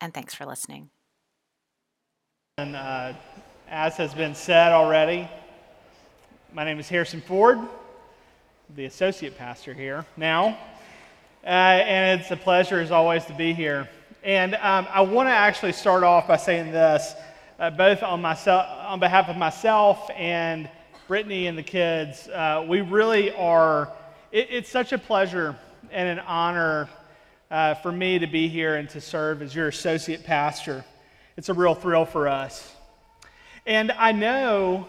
And thanks for listening. And uh, as has been said already, my name is Harrison Ford, the associate pastor here now. Uh, and it's a pleasure, as always, to be here. And um, I want to actually start off by saying this, uh, both on, myself, on behalf of myself and Brittany and the kids. Uh, we really are, it, it's such a pleasure and an honor uh, for me to be here and to serve as your associate pastor. It's a real thrill for us. And I know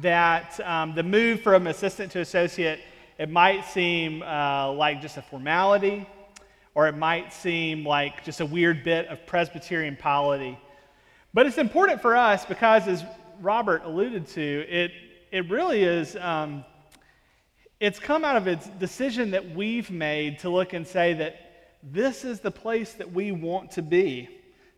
that um, the move from assistant to associate, it might seem uh, like just a formality, or it might seem like just a weird bit of Presbyterian polity. But it's important for us because, as Robert alluded to, it, it really is, um, it's come out of a decision that we've made to look and say that this is the place that we want to be.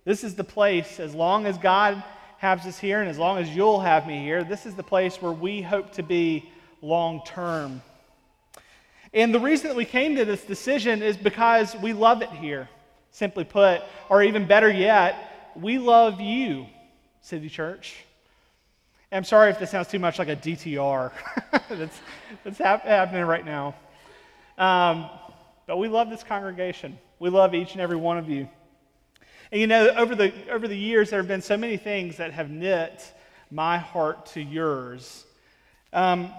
This is the place, as long as God has us here and as long as you'll have me here, this is the place where we hope to be long term. And the reason that we came to this decision is because we love it here, simply put, or even better yet, we love you, City Church. I'm sorry if this sounds too much like a DTR that's, that's happening right now. Um, but we love this congregation. We love each and every one of you. And you know, over the, over the years, there have been so many things that have knit my heart to yours. Um,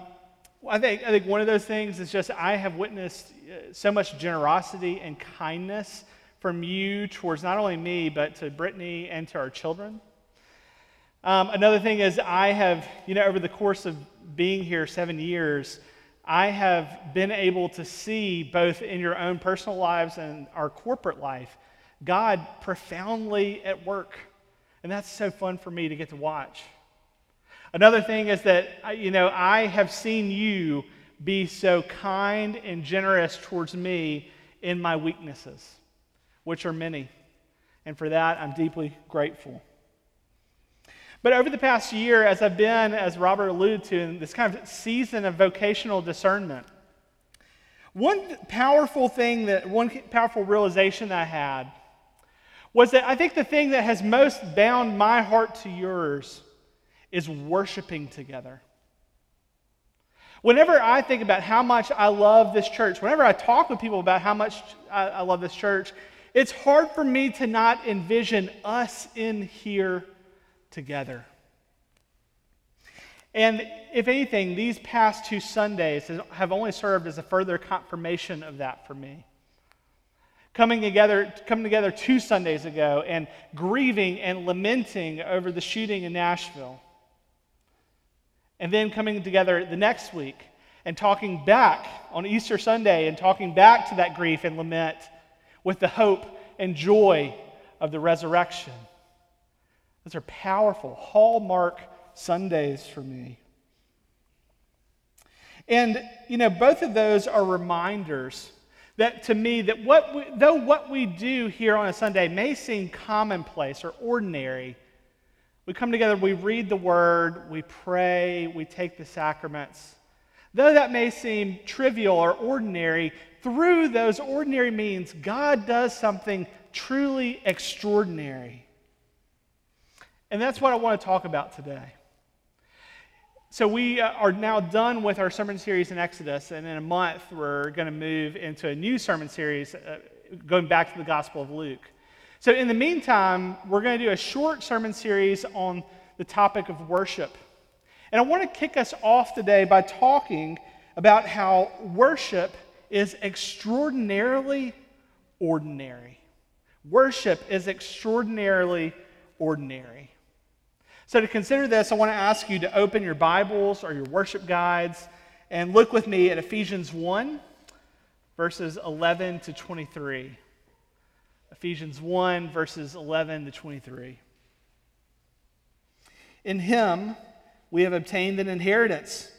I, think, I think one of those things is just I have witnessed uh, so much generosity and kindness from you towards not only me, but to Brittany and to our children. Um, another thing is, I have, you know, over the course of being here seven years, I have been able to see, both in your own personal lives and our corporate life, God profoundly at work. And that's so fun for me to get to watch. Another thing is that, you know, I have seen you be so kind and generous towards me in my weaknesses, which are many. And for that, I'm deeply grateful. But over the past year, as I've been, as Robert alluded to, in this kind of season of vocational discernment, one powerful thing that, one powerful realization I had was that I think the thing that has most bound my heart to yours is worshiping together. Whenever I think about how much I love this church, whenever I talk with people about how much I, I love this church, it's hard for me to not envision us in here together. And if anything, these past two Sundays have only served as a further confirmation of that for me. Coming together, coming together two Sundays ago and grieving and lamenting over the shooting in Nashville. And then coming together the next week and talking back on Easter Sunday and talking back to that grief and lament with the hope and joy of the resurrection. Those are powerful, hallmark Sundays for me. And, you know, both of those are reminders that to me that what we, though what we do here on a Sunday may seem commonplace or ordinary, we come together, we read the word, we pray, we take the sacraments. Though that may seem trivial or ordinary, through those ordinary means, God does something truly extraordinary. And that's what I want to talk about today. So, we uh, are now done with our sermon series in Exodus, and in a month, we're going to move into a new sermon series uh, going back to the Gospel of Luke. So, in the meantime, we're going to do a short sermon series on the topic of worship. And I want to kick us off today by talking about how worship is extraordinarily ordinary. Worship is extraordinarily ordinary. So, to consider this, I want to ask you to open your Bibles or your worship guides and look with me at Ephesians 1, verses 11 to 23. Ephesians 1, verses 11 to 23. In him we have obtained an inheritance,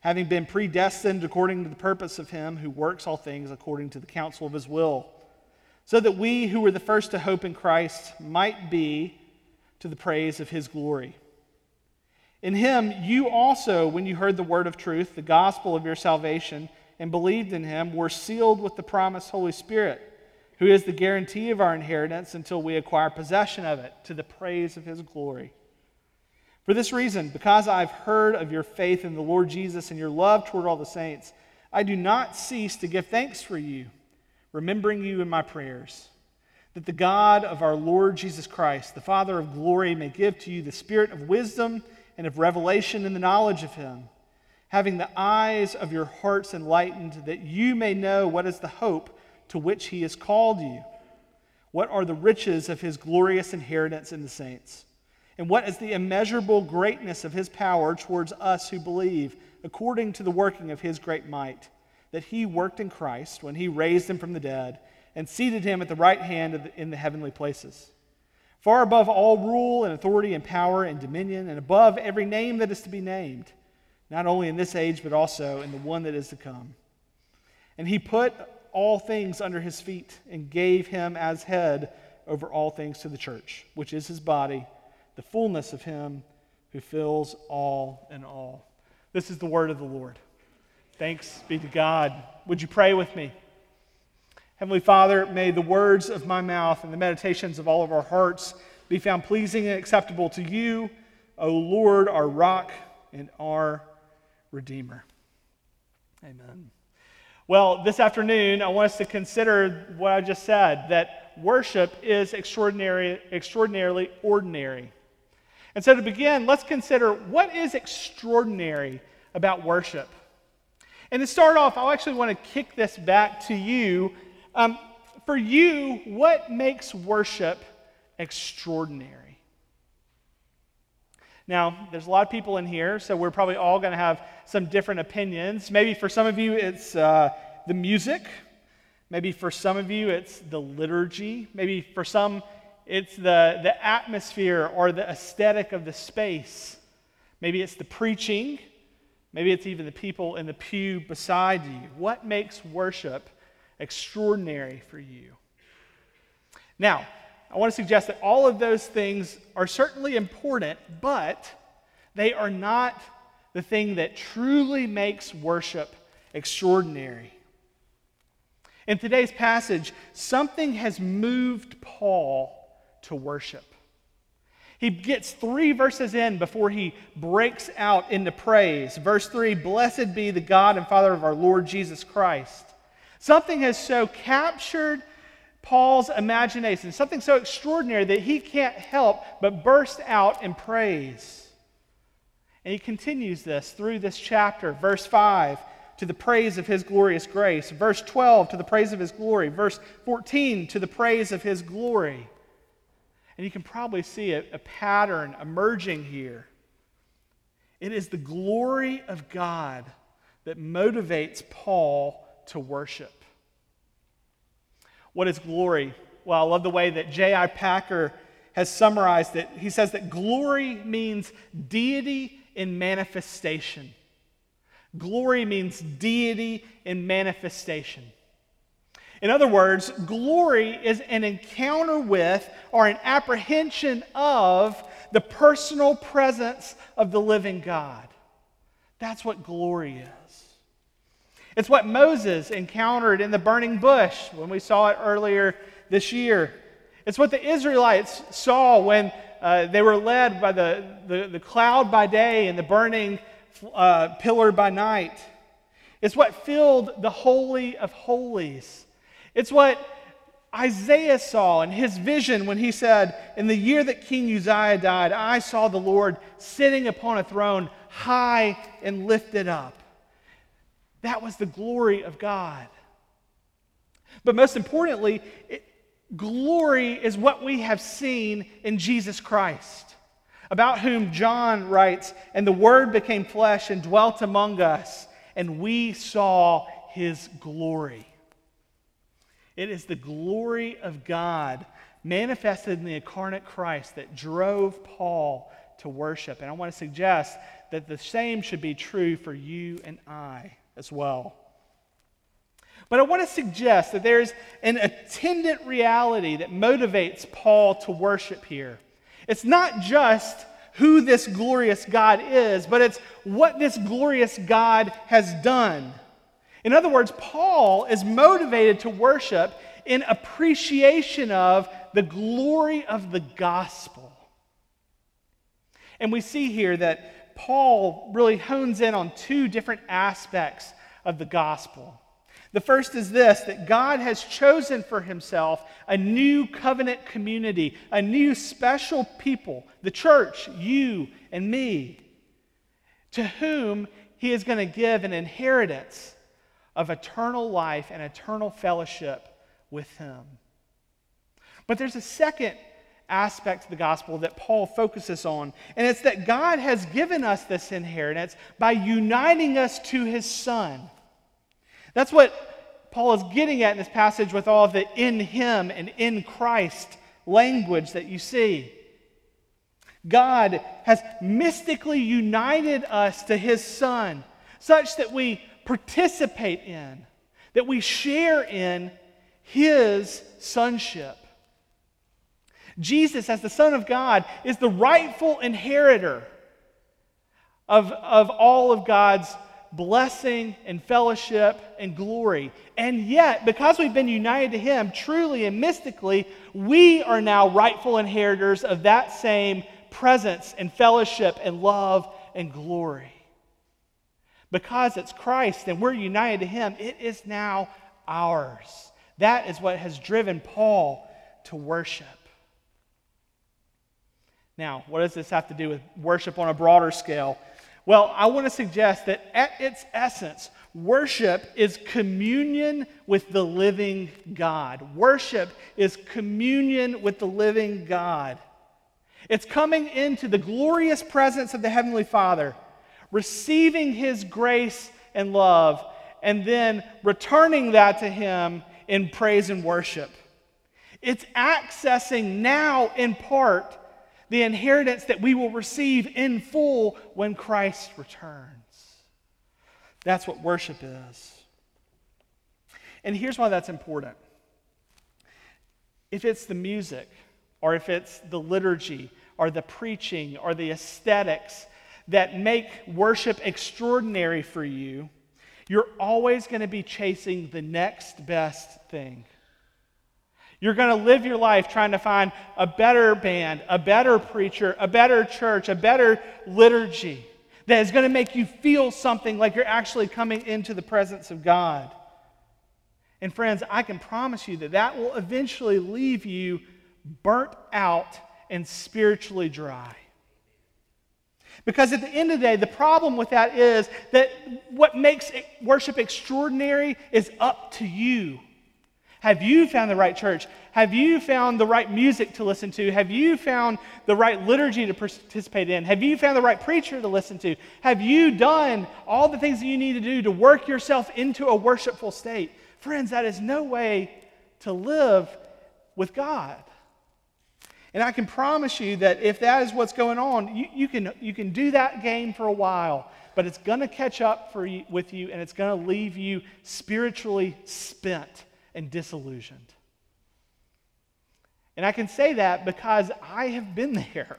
having been predestined according to the purpose of him who works all things according to the counsel of his will, so that we who were the first to hope in Christ might be to the praise of his glory. In him you also, when you heard the word of truth, the gospel of your salvation, and believed in him, were sealed with the promised Holy Spirit, who is the guarantee of our inheritance until we acquire possession of it, to the praise of his glory. For this reason, because I've heard of your faith in the Lord Jesus and your love toward all the saints, I do not cease to give thanks for you, remembering you in my prayers, that the God of our Lord Jesus Christ, the Father of glory, may give to you the spirit of wisdom and of revelation in the knowledge of him, having the eyes of your hearts enlightened, that you may know what is the hope to which he has called you, what are the riches of his glorious inheritance in the saints and what is the immeasurable greatness of his power towards us who believe, according to the working of his great might, that he worked in Christ when he raised him from the dead and seated him at the right hand the, in the heavenly places, far above all rule and authority and power and dominion, and above every name that is to be named, not only in this age, but also in the one that is to come. And he put all things under his feet and gave him as head over all things to the church, which is his body the fullness of Him who fills all in all. This is the word of the Lord. Thanks be to God. Would you pray with me? Heavenly Father, may the words of my mouth and the meditations of all of our hearts be found pleasing and acceptable to you, O Lord, our rock and our Redeemer. Amen. Well, this afternoon, I want us to consider what I just said that worship is extraordinary, extraordinarily ordinary. And so, to begin, let's consider what is extraordinary about worship. And to start off, I actually want to kick this back to you. Um, for you, what makes worship extraordinary? Now, there's a lot of people in here, so we're probably all going to have some different opinions. Maybe for some of you, it's uh, the music. Maybe for some of you, it's the liturgy. Maybe for some, it's the, the atmosphere or the aesthetic of the space. Maybe it's the preaching. Maybe it's even the people in the pew beside you. What makes worship extraordinary for you? Now, I want to suggest that all of those things are certainly important, but they are not the thing that truly makes worship extraordinary. In today's passage, something has moved Paul to worship. He gets three verses in before he breaks out into praise. Verse 3 Blessed be the God and Father of our Lord Jesus Christ. Something has so captured Paul's imagination, something so extraordinary that he can't help but burst out in praise. And he continues this through this chapter. Verse 5 to the praise of his glorious grace. Verse 12 to the praise of his glory. Verse 14 to the praise of his glory. And you can probably see a, a pattern emerging here. It is the glory of God that motivates Paul to worship. What is glory? Well, I love the way that J.I. Packer has summarized it. He says that glory means deity in manifestation. Glory means deity in manifestation. In other words, glory is an encounter with or an apprehension of the personal presence of the living God. That's what glory is. It's what Moses encountered in the burning bush when we saw it earlier this year. It's what the Israelites saw when uh, they were led by the, the, the, cloud by day and the burning uh, pillar by night. It's what filled the Holy of Holies it's what Isaiah saw in his vision when he said, In the year that King Uzziah died, I saw the Lord sitting upon a throne high and lifted up. That was the glory of God. But most importantly, it, glory is what we have seen in Jesus Christ, about whom John writes, And the Word became flesh and dwelt among us, and we saw his glory. It is the glory of God manifested in the incarnate Christ that drove Paul to worship. And I want to suggest that the same should be true for you and I as well. But I want to suggest that there's an attendant reality that motivates Paul to worship here. It's not just who this glorious God is, but it's what this glorious God has done. In other words, Paul is motivated to worship in appreciation of the glory of the gospel. And we see here that Paul really hones in on two different aspects of the gospel. The first is this that God has chosen for himself a new covenant community, a new special people, the church, you and me, to whom he is going to give an inheritance of eternal life and eternal fellowship with him. But there's a second aspect of the gospel that Paul focuses on, and it's that God has given us this inheritance by uniting us to his son. That's what Paul is getting at in this passage with all the in him and in Christ language that you see. God has mystically united us to his Son such that we participate in, that we share in his sonship. Jesus, as the Son of God, is the rightful inheritor of, of all of God's blessing and fellowship and glory. And yet, because we've been united to Him truly and mystically, we are now rightful inheritors of that same presence and fellowship and love and glory. Because it's Christ and we're united to Him, it is now ours. That is what has driven Paul to worship. Now, what does this have to do with worship on a broader scale? Well, I want to suggest that at its essence, worship is communion with the living God. Worship is communion with the living God. It's coming into the glorious presence of the Heavenly Father, receiving His grace and love, and then returning that to Him in praise and worship. It's accessing now, in part, the inheritance that we will receive in full when Christ returns. That's what worship is. And here's why that's important. If it's the music, or if it's the liturgy, or the preaching, or the aesthetics that make worship extraordinary for you, you're always going to be chasing the next best thing. You're going to live your life trying to find a better band, a better preacher, a better church, a better liturgy that is going to make you feel something like you're actually coming into the presence of God. And friends, I can promise you that that will eventually leave you burnt out and spiritually dry. Because at the end of the day, the problem with that is that what makes worship extraordinary is up to you. Have you found the right church? Have you found the right music to listen to? Have you found the right liturgy to participate in? Have you found the right preacher to listen to? Have you done all the things that you need to do to work yourself into a worshipful state? Friends, that is no way to live with God. And I can promise you that if that is what's going on, you, you can, you can do that game for a while, but it's going to catch up for you, with you and it's going to leave you spiritually spent and disillusioned. And I can say that because I have been there.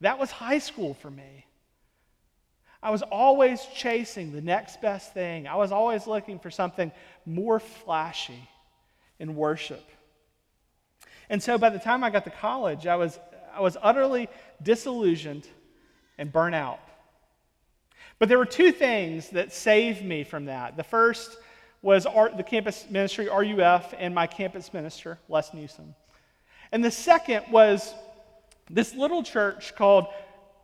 That was high school for me. I was always chasing the next best thing. I was always looking for something more flashy in worship. And so by the time I got to college, I was, I was utterly disillusioned and burnt out. But there were two things that saved me from that. The first was our, the campus ministry, RUF, and my campus minister, Les Newsom. And the second was this little church called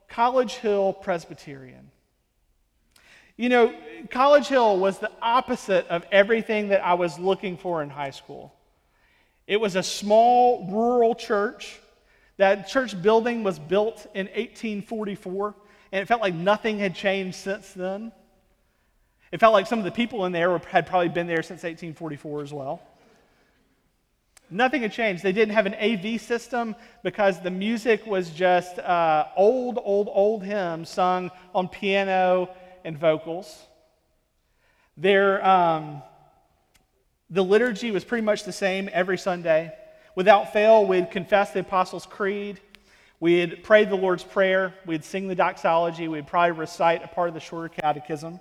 College Hill Presbyterian. You know, College Hill was the opposite of everything that I was looking for in high school. It was a small rural church. That church building was built in 1844, and it felt like nothing had changed since then. It felt like some of the people in there were, had probably been there since 1844 as well. Nothing had changed. They didn't have an AV system because the music was just uh, old, old, old hymns sung on piano and vocals. Their, um, the liturgy was pretty much the same every Sunday. Without fail, we'd confess the Apostles' Creed. We'd pray the Lord's Prayer. We'd sing the doxology. We'd probably recite a part of the shorter catechism.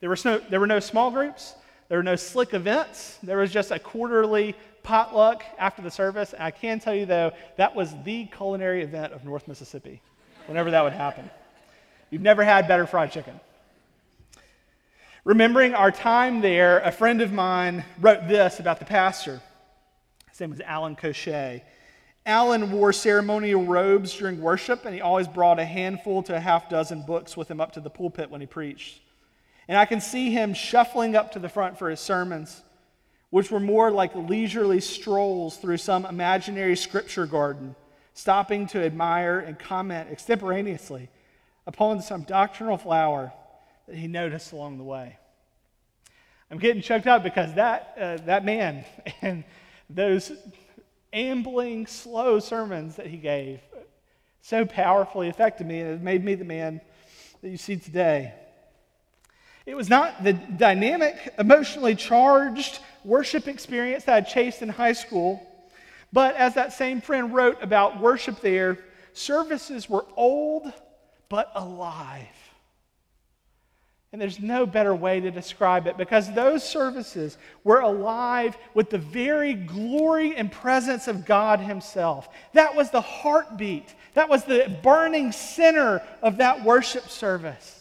There, no, there were no small groups. There were no slick events. There was just a quarterly potluck after the service. I can tell you, though, that was the culinary event of North Mississippi, whenever that would happen. You've never had better fried chicken. Remembering our time there, a friend of mine wrote this about the pastor. His name was Alan Cochet. Alan wore ceremonial robes during worship, and he always brought a handful to a half dozen books with him up to the pulpit when he preached. And I can see him shuffling up to the front for his sermons, which were more like leisurely strolls through some imaginary scripture garden, stopping to admire and comment extemporaneously upon some doctrinal flower that he noticed along the way. I'm getting choked up because that, uh, that man and those ambling, slow sermons that he gave so powerfully affected me and it made me the man that you see today. It was not the dynamic, emotionally charged worship experience that I chased in high school, but as that same friend wrote about worship there, services were old but alive. And there's no better way to describe it because those services were alive with the very glory and presence of God Himself. That was the heartbeat, that was the burning center of that worship service.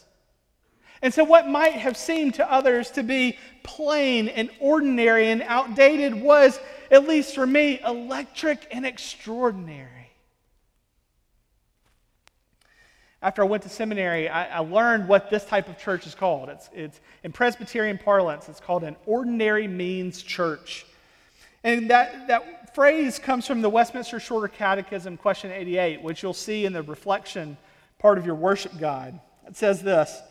And so, what might have seemed to others to be plain and ordinary and outdated was, at least for me, electric and extraordinary. after I went to seminary, I, I, learned what this type of church is called. It's, it's, in Presbyterian parlance, it's called an ordinary means church. And that, that phrase comes from the Westminster Shorter Catechism, question 88, which you'll see in the reflection part of your worship guide. It says this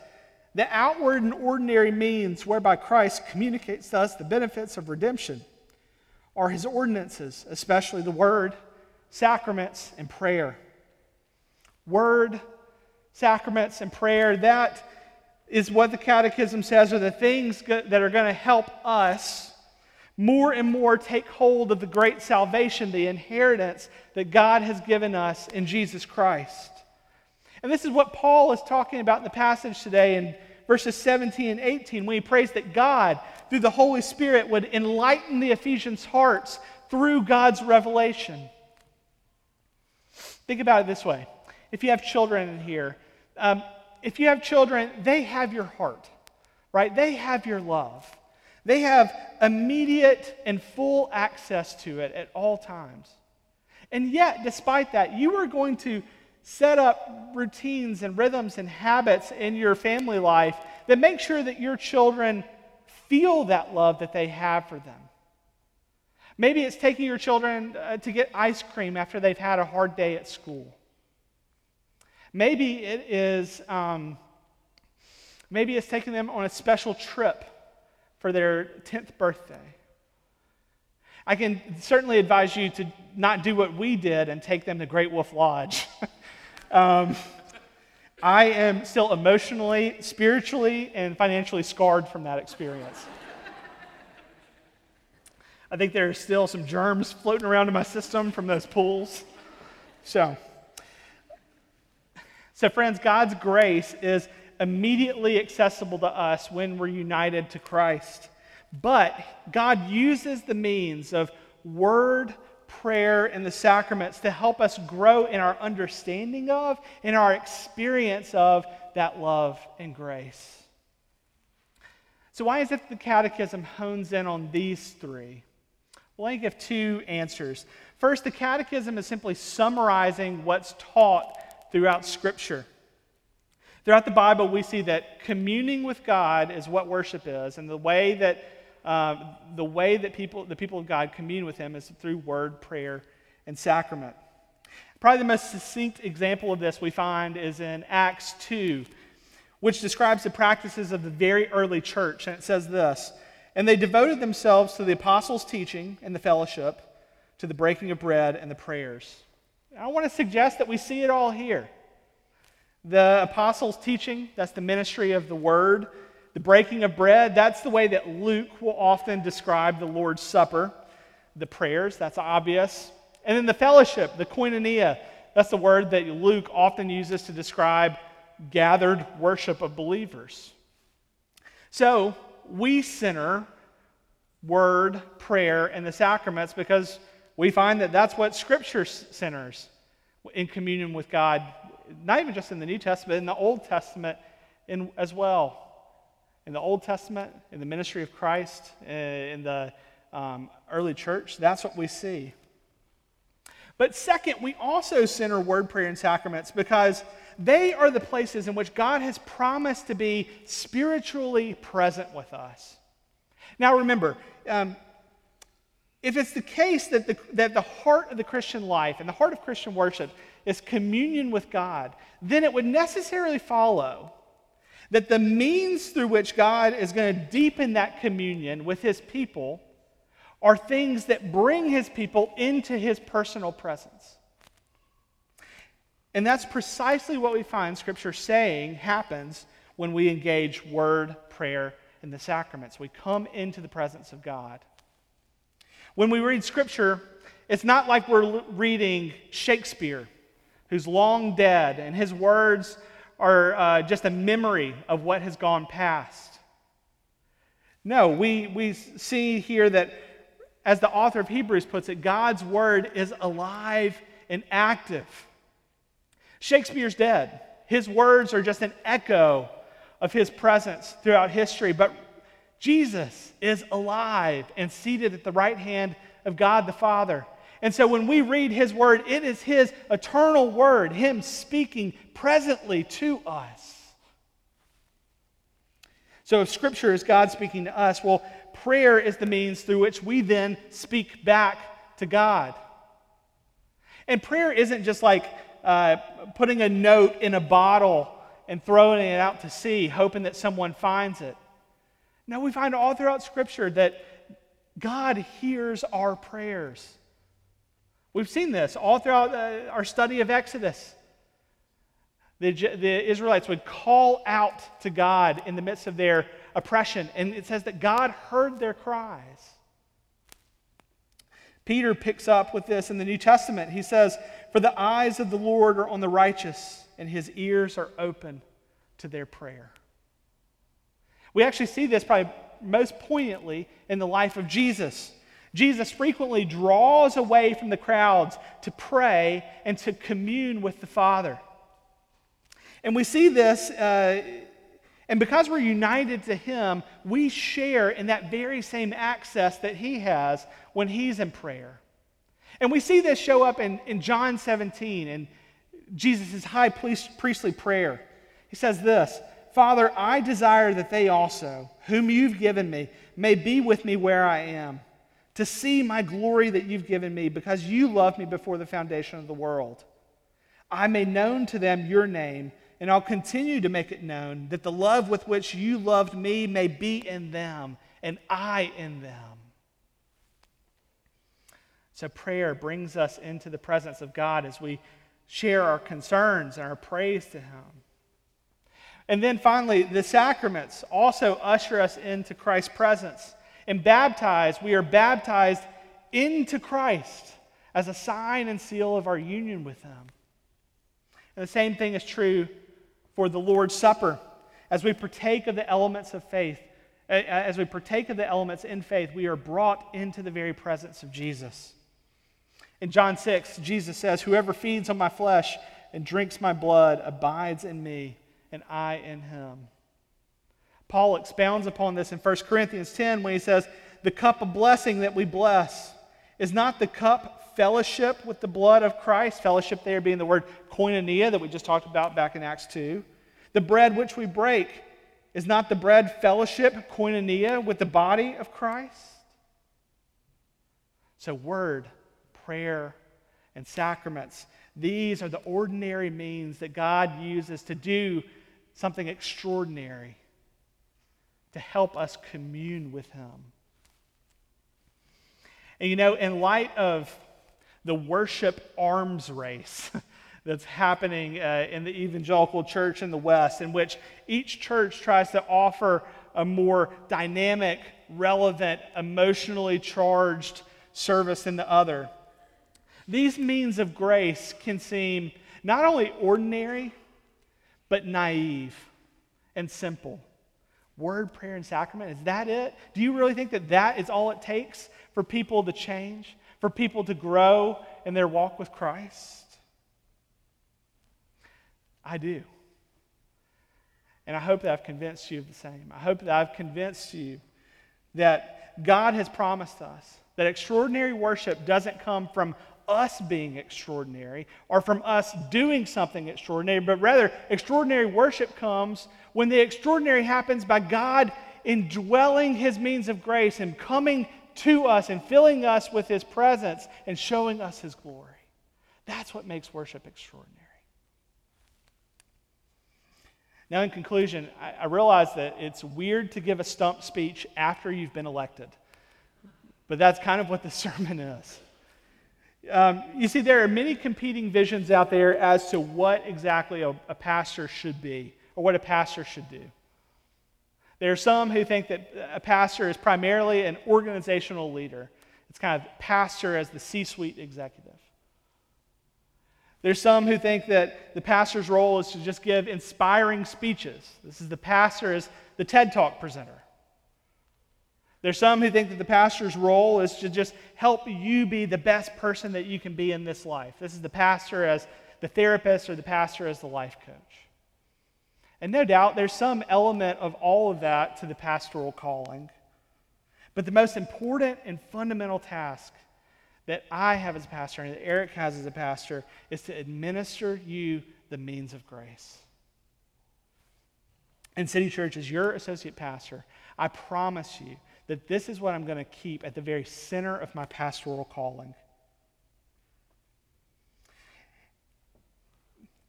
The outward and ordinary means whereby Christ communicates to us the benefits of redemption are his ordinances, especially the word, sacraments, and prayer. Word, sacraments and prayer, that is what the Catechism says are the things that are going to help us more and more take hold of the great salvation, the inheritance that God has given us in Jesus Christ. And this is what Paul is talking about in the passage today in verses 17 and 18 when he prays that God, through the Holy Spirit, would enlighten the Ephesians' hearts through God's revelation. Think about it this way if you have children in here, um, if you have children, they have your heart, right? They have your love. They have immediate and full access to it at all times. And yet, despite that, you are going to set up routines and rhythms and habits in your family life that make sure that your children feel that love that they have for them. Maybe it's taking your children uh, to get ice cream after they've had a hard day at school. Maybe it is, um, maybe it's taking them on a special trip for their 10th birthday. I can certainly advise you to not do what we did and take them to Great Wolf Lodge. um, I am still emotionally, spiritually, and financially scarred from that experience. I think there are still some germs floating around in my system from those pools. So, so, friends, God's grace is immediately accessible to us when we're united to Christ. But God uses the means of word, prayer, and the sacraments to help us grow in our understanding of and our experience of that love and grace. So, why is it the Catechism hones in on these three? Well, I give two answers. First, the Catechism is simply summarizing what's taught throughout Scripture. Throughout the Bible, we see that communing with God is what worship is, and the way that uh, the way that people, the people of God commune with Him is through word, prayer, and sacrament. Probably the most succinct example of this we find is in Acts 2, which describes the practices of the very early church. And it says this And they devoted themselves to the apostles' teaching and the fellowship, to the breaking of bread and the prayers. I want to suggest that we see it all here. The apostles' teaching, that's the ministry of the word. The breaking of bread, that's the way that Luke will often describe the Lord's Supper. The prayers, that's obvious. And then the fellowship, the koinonia, that's the word that Luke often uses to describe gathered worship of believers. So we center word, prayer, and the sacraments because we find that that's what Scripture centers in communion with God, not even just in the New Testament, in the Old Testament in, as well. In the Old Testament, in the ministry of Christ, eh, in the um, early church, that's what we see. But second, we also center word, prayer, and sacraments because they are the places in which God has promised to be spiritually present with us. Now, remember, um, if it's the case that the, that the heart of the Christian life and the heart of Christian worship is communion with God, then it would necessarily follow that the means through which God is going to deepen that communion with his people are things that bring his people into his personal presence. And that's precisely what we find Scripture saying happens when we engage word, prayer, and the sacraments. We come into the presence of God. When we read Scripture, it's not like we're reading Shakespeare, who's long dead, and his words are uh, just a memory of what has gone past. No, we, we see here that, as the author of Hebrews puts it, God's word is alive and active. Shakespeare's dead. His words are just an echo of his presence throughout history. But Jesus is alive and seated at the right hand of God the Father. And so when we read his word, it is his eternal word, him speaking presently to us. So if scripture is God speaking to us, well, prayer is the means through which we then speak back to God. And prayer isn't just like uh, putting a note in a bottle and throwing it out to sea, hoping that someone finds it. No, we find all throughout Scripture that God hears our prayers. We've seen this all throughout uh, our study of Exodus. The, the Israelites would call out to God in the midst of their oppression, and it says that God heard their cries. Peter picks up with this in the New Testament. He says, For the eyes of the Lord are on the righteous and his ears are open to their prayer. We actually see this probably most poignantly in the life of Jesus. Jesus frequently draws away from the crowds to pray and to commune with the Father. And we see this, uh, and because we're united to Him, we share in that very same access that He has when He's in prayer. And we see this show up in, in John 17, and Jesus' high priestly prayer. He says this Father, I desire that they also, whom you've given me, may be with me where I am, to see my glory that you've given me, because you loved me before the foundation of the world. I may known to them your name, and I'll continue to make it known that the love with which you loved me may be in them, and I in them. So, prayer brings us into the presence of God as we share our concerns and our praise to Him. And then finally, the sacraments also usher us into Christ's presence. And baptized, we are baptized into Christ as a sign and seal of our union with Him. And the same thing is true for the Lord's Supper. As we partake of the elements of faith, as we partake of the elements in faith, we are brought into the very presence of Jesus. In John 6, Jesus says, Whoever feeds on my flesh and drinks my blood abides in me, and I in him. Paul expounds upon this in 1 Corinthians 10 when he says, The cup of blessing that we bless is not the cup fellowship with the blood of Christ, fellowship there being the word koinonia that we just talked about back in Acts 2. The bread which we break is not the bread fellowship, koinonia, with the body of Christ. So, word prayer, and sacraments. These are the ordinary means that God uses to do something extraordinary, to help us commune with Him. And you know, in light of the worship arms race that's happening uh, in the evangelical church in the West, in which each church tries to offer a more dynamic, relevant, emotionally charged service than the other. These means of grace can seem not only ordinary, but naive and simple. Word, prayer, and sacrament, is that it? Do you really think that that is all it takes for people to change, for people to grow in their walk with Christ? I do. And I hope that I've convinced you of the same. I hope that I've convinced you that God has promised us that extraordinary worship doesn't come from us being extraordinary or from us doing something extraordinary, but rather, extraordinary worship comes when the extraordinary happens by God indwelling his means of grace and coming to us and filling us with his presence and showing us his glory. That's what makes worship extraordinary. Now, in conclusion, I, realize that it's weird to give a stump speech after you've been elected, but that's kind of what the sermon is. Um, you see, there are many competing visions out there as to what exactly a, a pastor should be or what a pastor should do. There are some who think that a pastor is primarily an organizational leader. It's kind of pastor as the C suite executive. There's some who think that the pastor's role is to just give inspiring speeches. This is the pastor as the TED Talk presenter. There's some who think that the pastor's role is to just help you be the best person that you can be in this life. This is the pastor as the therapist or the pastor as the life coach. And no doubt there's some element of all of that to the pastoral calling. But the most important and fundamental task that I have as a pastor and that Eric has as a pastor is to administer you the means of grace. And City Church, as your associate pastor, I promise you that this is what I'm going to keep at the very center of my pastoral calling.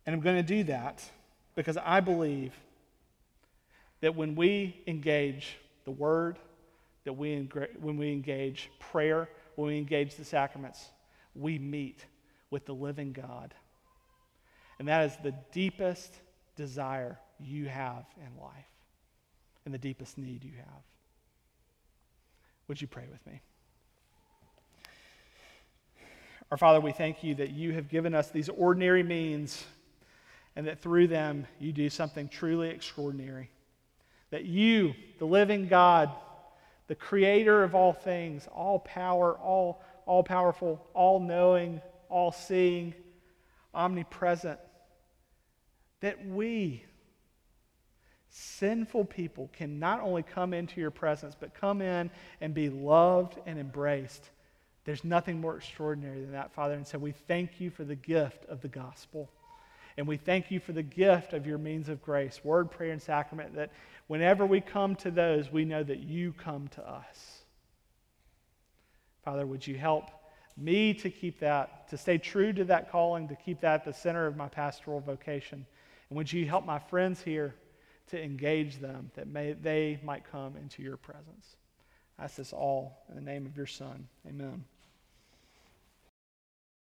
And I'm going to do that because I believe that when we engage the Word, that we when we engage prayer, when we engage the sacraments, we meet with the living God. And that is the deepest desire you have in life and the deepest need you have. Would you pray with me? Our Father, we thank you that you have given us these ordinary means and that through them you do something truly extraordinary. That you, the living God, the creator of all things, all power, all, all powerful, all knowing, all seeing, omnipresent, that we, sinful people can not only come into your presence, but come in and be loved and embraced. There's nothing more extraordinary than that, Father. And so we thank you for the gift of the gospel. And we thank you for the gift of your means of grace, word, prayer, and sacrament, that whenever we come to those, we know that you come to us. Father, would you help me to keep that, to stay true to that calling, to keep that at the center of my pastoral vocation? And would you help my friends here? To engage them that may, they might come into your presence. I ask this all in the name of your Son. Amen.